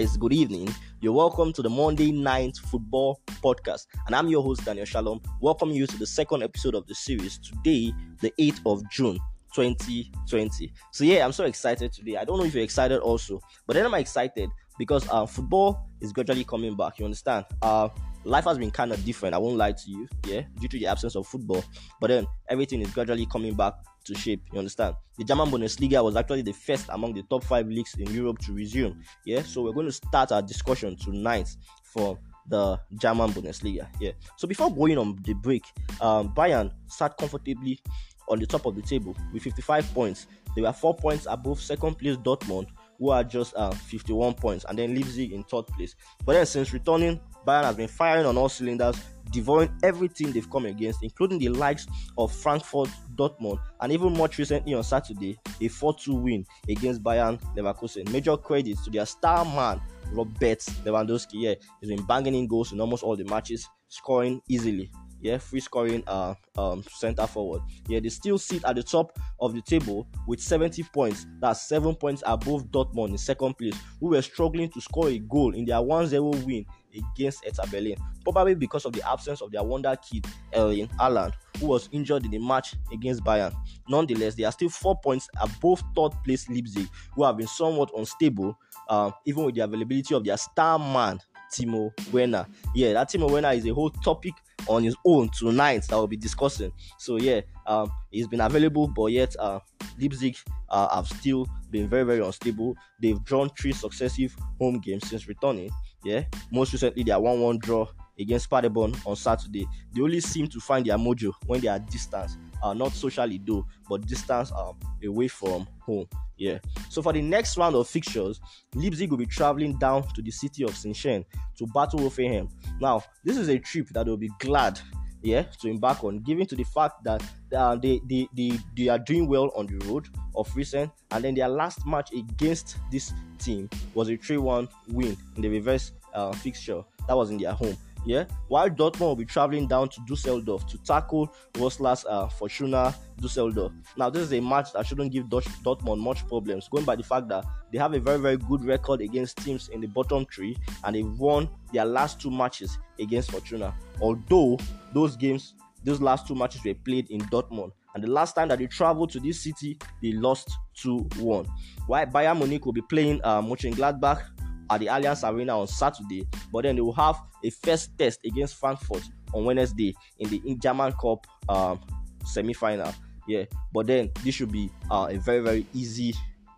Guys. Good evening. You're welcome to the Monday Night Football Podcast, and I'm your host Daniel Shalom. Welcome you to the second episode of the series today, the 8th of June. 2020 so yeah i'm so excited today i don't know if you're excited also but then i'm excited because uh, football is gradually coming back you understand uh life has been kind of different i won't lie to you yeah due to the absence of football but then everything is gradually coming back to shape. You understand? The German Bundesliga was actually the first among the top five leagues in Europe to resume. Yeah, so we're going to start our discussion tonight for the German Bundesliga. Yeah. So before going on the break, um, Bayern sat comfortably on the top of the table with 55 points. They were four points above second place Dortmund, who are just uh, 51 points, and then Leipzig in third place. But then since returning, Bayern has been firing on all cylinders devouring everything they've come against, including the likes of Frankfurt, Dortmund, and even much recently on Saturday, a 4 2 win against Bayern Leverkusen. Major credits to their star man, Robert Lewandowski. Yeah, he's been banging in goals in almost all the matches, scoring easily. Yeah, free scoring uh um center forward. Yeah, they still sit at the top of the table with 70 points. That's seven points above Dortmund in second place, who were struggling to score a goal in their 1-0 win against Hertha Berlin, probably because of the absence of their wonder kid Erling Haaland, who was injured in the match against Bayern. Nonetheless, they are still four points above third place Leipzig, who have been somewhat unstable, uh, even with the availability of their star man Timo Werner. Yeah, that Timo Werner is a whole topic on his own tonight that we'll be discussing. So yeah, um, he's been available, but yet uh, Leipzig uh, have still been very very unstable. They've drawn three successive home games since returning, yeah, most recently their 1 1 draw against Paderborn on Saturday. They only seem to find their mojo when they are distance, uh, not socially though, but distance um, away from home. Yeah. So for the next round of fixtures, Leipzig will be traveling down to the city of Sinsheim to battle Hoffenheim. Now, this is a trip that they'll be glad yeah to embark on given to the fact that uh, they, they they they are doing well on the road of recent and then their last match against this team was a 3-1 win in the reverse uh, fixture that was in their home yeah, while Dortmund will be traveling down to Dusseldorf to tackle Roslas uh, Fortuna Dusseldorf. Now, this is a match that shouldn't give Dortmund much problems, going by the fact that they have a very, very good record against teams in the bottom three and they've won their last two matches against Fortuna. Although those games, those last two matches were played in Dortmund. And the last time that they traveled to this city, they lost 2 1. While Bayern Munich will be playing uh, Mönchengladbach at the Allianz Arena on Saturday, but then they will have a first test against Frankfurt on Wednesday in the German Cup um, semi final. Yeah, but then this should be uh, a very, very easy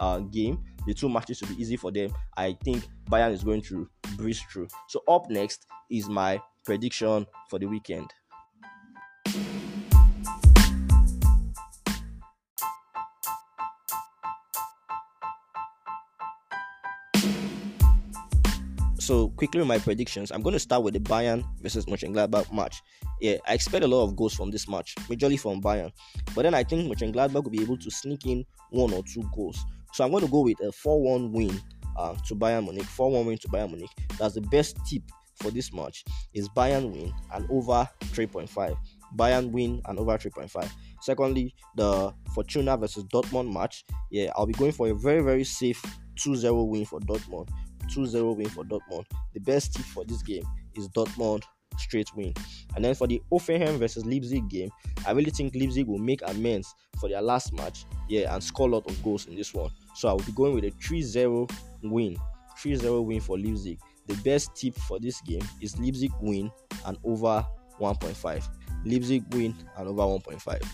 uh, game. The two matches should be easy for them. I think Bayern is going to breeze through. So, up next is my prediction for the weekend. So quickly my predictions, I'm going to start with the Bayern versus Mönchengladbach match. Yeah, I expect a lot of goals from this match, majorly from Bayern. But then I think Mönchengladbach will be able to sneak in one or two goals. So I'm going to go with a 4-1 win uh, to Bayern Munich. 4-1 win to Bayern Munich. That's the best tip for this match. Is Bayern win and over 3.5. Bayern win and over 3.5. Secondly, the Fortuna versus Dortmund match. Yeah, I'll be going for a very very safe 2-0 win for Dortmund 2-0 win for Dortmund. The best tip for this game is Dortmund straight win. And then for the Hoffenheim versus Leipzig game, I really think Leipzig will make amends for their last match, yeah, and score a lot of goals in this one. So I will be going with a 3-0 win. 3-0 win for Leipzig. The best tip for this game is Leipzig win and over 1.5. Leipzig win and over 1.5.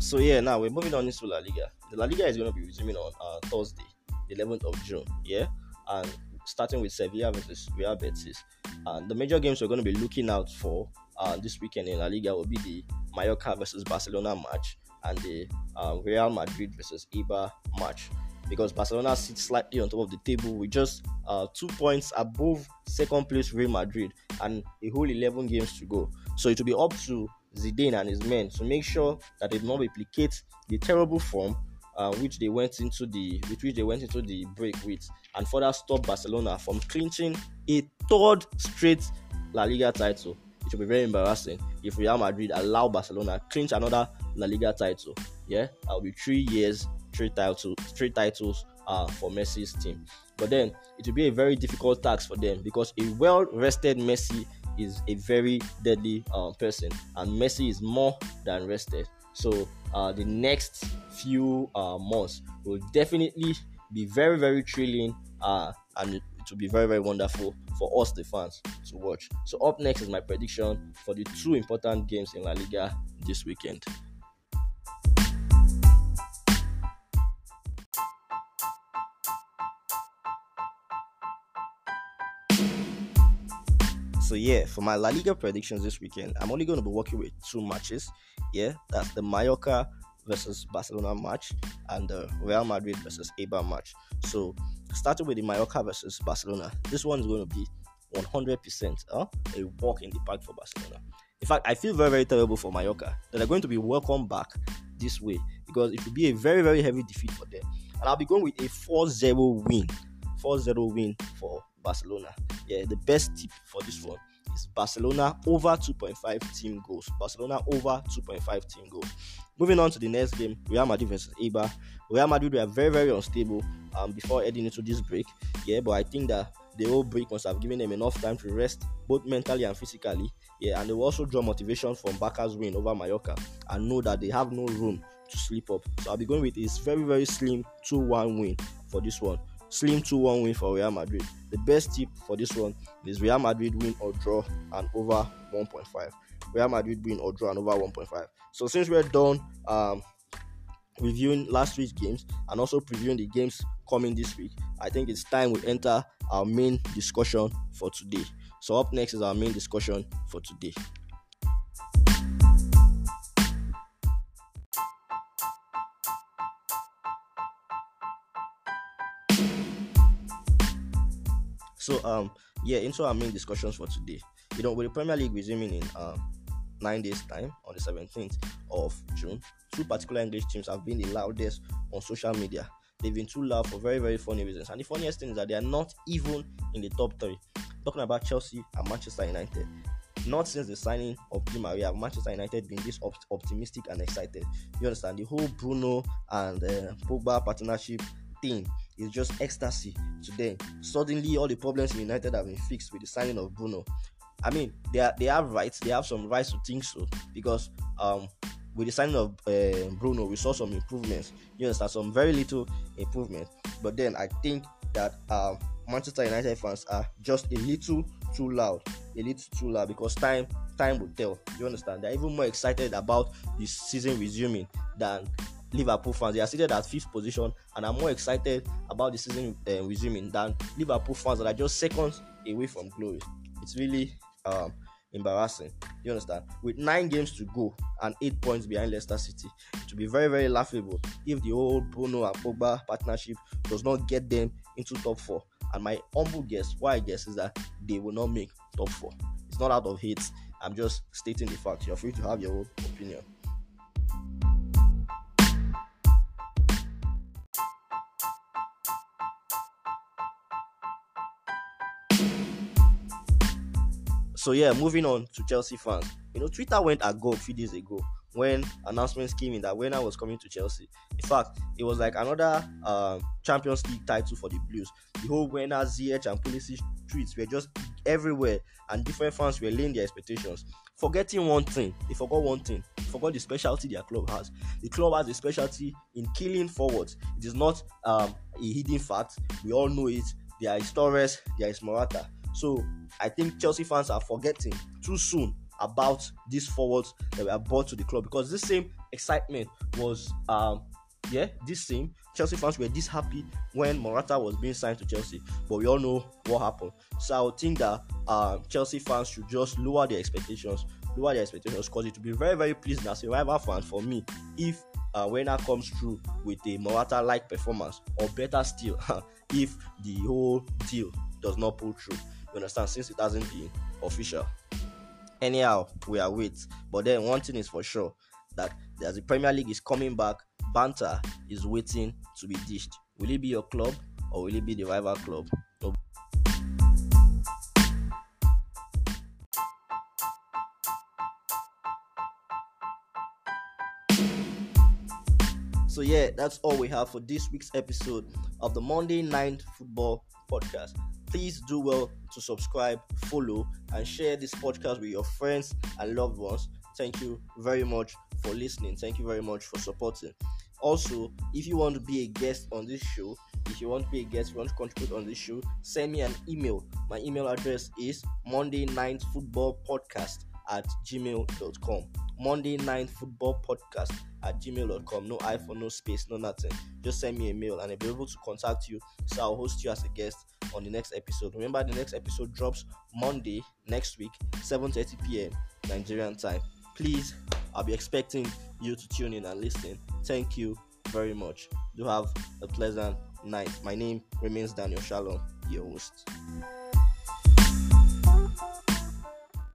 So yeah, now we're moving on into La Liga. The La Liga is going to be resuming on uh, Thursday, the 11th of June. Yeah, and starting with Sevilla versus Real Betis. And the major games we're going to be looking out for uh, this weekend in La Liga will be the Mallorca versus Barcelona match and the uh, Real Madrid versus Eibar match. Because Barcelona sits slightly on top of the table with just uh, two points above second place Real Madrid and a whole 11 games to go. So it will be up to Zidane and his men to make sure that they do not replicate the terrible form uh, which they went into the with which they went into the break with, and further stop Barcelona from clinching a third straight La Liga title. It will be very embarrassing if Real Madrid allow Barcelona clinch another La Liga title. Yeah, I'll be three years, three titles, three titles uh, for Messi's team. But then it will be a very difficult task for them because a well-rested Messi is a very deadly um, person, and Messi is more than rested. So uh, the next few uh, months will definitely be very, very thrilling, uh, and it will be very, very wonderful for us, the fans, to watch. So up next is my prediction for the two important games in La Liga this weekend. So yeah, for my La Liga predictions this weekend, I'm only going to be working with two matches. Yeah, that's the Mallorca versus Barcelona match and the Real Madrid versus Eibar match. So starting with the Mallorca versus Barcelona, this one is going to be 100% huh, a walk in the park for Barcelona. In fact, I feel very very terrible for Mallorca that they're going to be welcome back this way because it will be a very very heavy defeat for them. And I'll be going with a 4-0 win. 4-0 win for Barcelona. Yeah, the best tip for this one is Barcelona over 2.5 team goals. Barcelona over 2.5 team goals. Moving on to the next game, Real Madrid versus Eibar. Real Madrid were very, very unstable um, before heading into this break. Yeah, but I think that the whole break must have given them enough time to rest both mentally and physically. Yeah, and they will also draw motivation from Barca's win over Mallorca and know that they have no room to sleep up. So I'll be going with this very, very slim 2 1 win for this one slim 2 1 win for Real Madrid. The best tip for this one is Real Madrid win or draw and over 1.5. Real Madrid win or draw and over 1.5. So since we're done um, reviewing last week's games and also previewing the games coming this week, I think it's time we enter our main discussion for today. So up next is our main discussion for today. So um yeah, into our main discussions for today. You know, with the Premier League resuming in um nine days time on the 17th of June, two particular English teams have been the loudest on social media. They've been too loud for very very funny reasons, and the funniest thing is that they are not even in the top three. Talking about Chelsea and Manchester United. Not since the signing of Di Maria, Manchester United been this op- optimistic and excited. You understand the whole Bruno and uh, Pogba partnership thing is just ecstasy to them. Suddenly, all the problems in United have been fixed with the signing of Bruno. I mean, they are, they have rights. They have some rights to think so because um with the signing of uh, Bruno, we saw some improvements. You understand, some very little improvement. But then I think that um, Manchester United fans are just a little too loud, a little too loud because time time will tell. You understand? They're even more excited about the season resuming than Liverpool fans. They are seated at fifth position and I'm more excited about the season uh, resuming than Liverpool fans that are just seconds away from glory. It's really um, embarrassing. You understand? With nine games to go and eight points behind Leicester City, it will be very, very laughable if the old Bruno and Pogba partnership does not get them into top four. And my humble guess, why I guess, is that they will not make top four. It's not out of hate. I'm just stating the fact. You're free to have your own opinion. So yeah, moving on to Chelsea fans. You know, Twitter went ago a few days ago when announcements came in that Werner was coming to Chelsea. In fact, it was like another uh, Champions League title for the Blues. The whole Werner, Ziyech, and Pulisic tweets were just everywhere, and different fans were laying their expectations. Forgetting one thing, they forgot one thing. They forgot the specialty their club has. The club has a specialty in killing forwards. It is not um, a hidden fact. We all know it. There is Torres, there is Morata. So I think Chelsea fans are forgetting too soon about these forwards that were brought to the club because this same excitement was um yeah this same Chelsea fans were this happy when Morata was being signed to Chelsea, but we all know what happened. So I think that uh, Chelsea fans should just lower their expectations, lower their expectations, because it will be very, very pleasing as a rival fan for me if uh, Werner comes through with a Morata-like performance, or better still, if the whole deal does not pull through. You understand? Since it hasn't been official. Anyhow, we are wait. But then one thing is for sure that as the Premier League is coming back, banter is waiting to be dished. Will it be your club or will it be the rival club? So yeah, that's all we have for this week's episode of the Monday Night Football podcast. Please do well to subscribe, follow, and share this podcast with your friends and loved ones. Thank you very much for listening. Thank you very much for supporting. Also, if you want to be a guest on this show, if you want to be a guest, you want to contribute on this show, send me an email. My email address is Monday Night Football Podcast at gmail.com. Monday Night Football Podcast at gmail.com. No hyphen, no space, no nothing. Just send me a mail and I'll be able to contact you. So I'll host you as a guest on the next episode. Remember, the next episode drops Monday next week, 7:30 p.m. Nigerian time. Please, I'll be expecting you to tune in and listen. Thank you very much. Do have a pleasant night. My name remains Daniel Shalom, your host.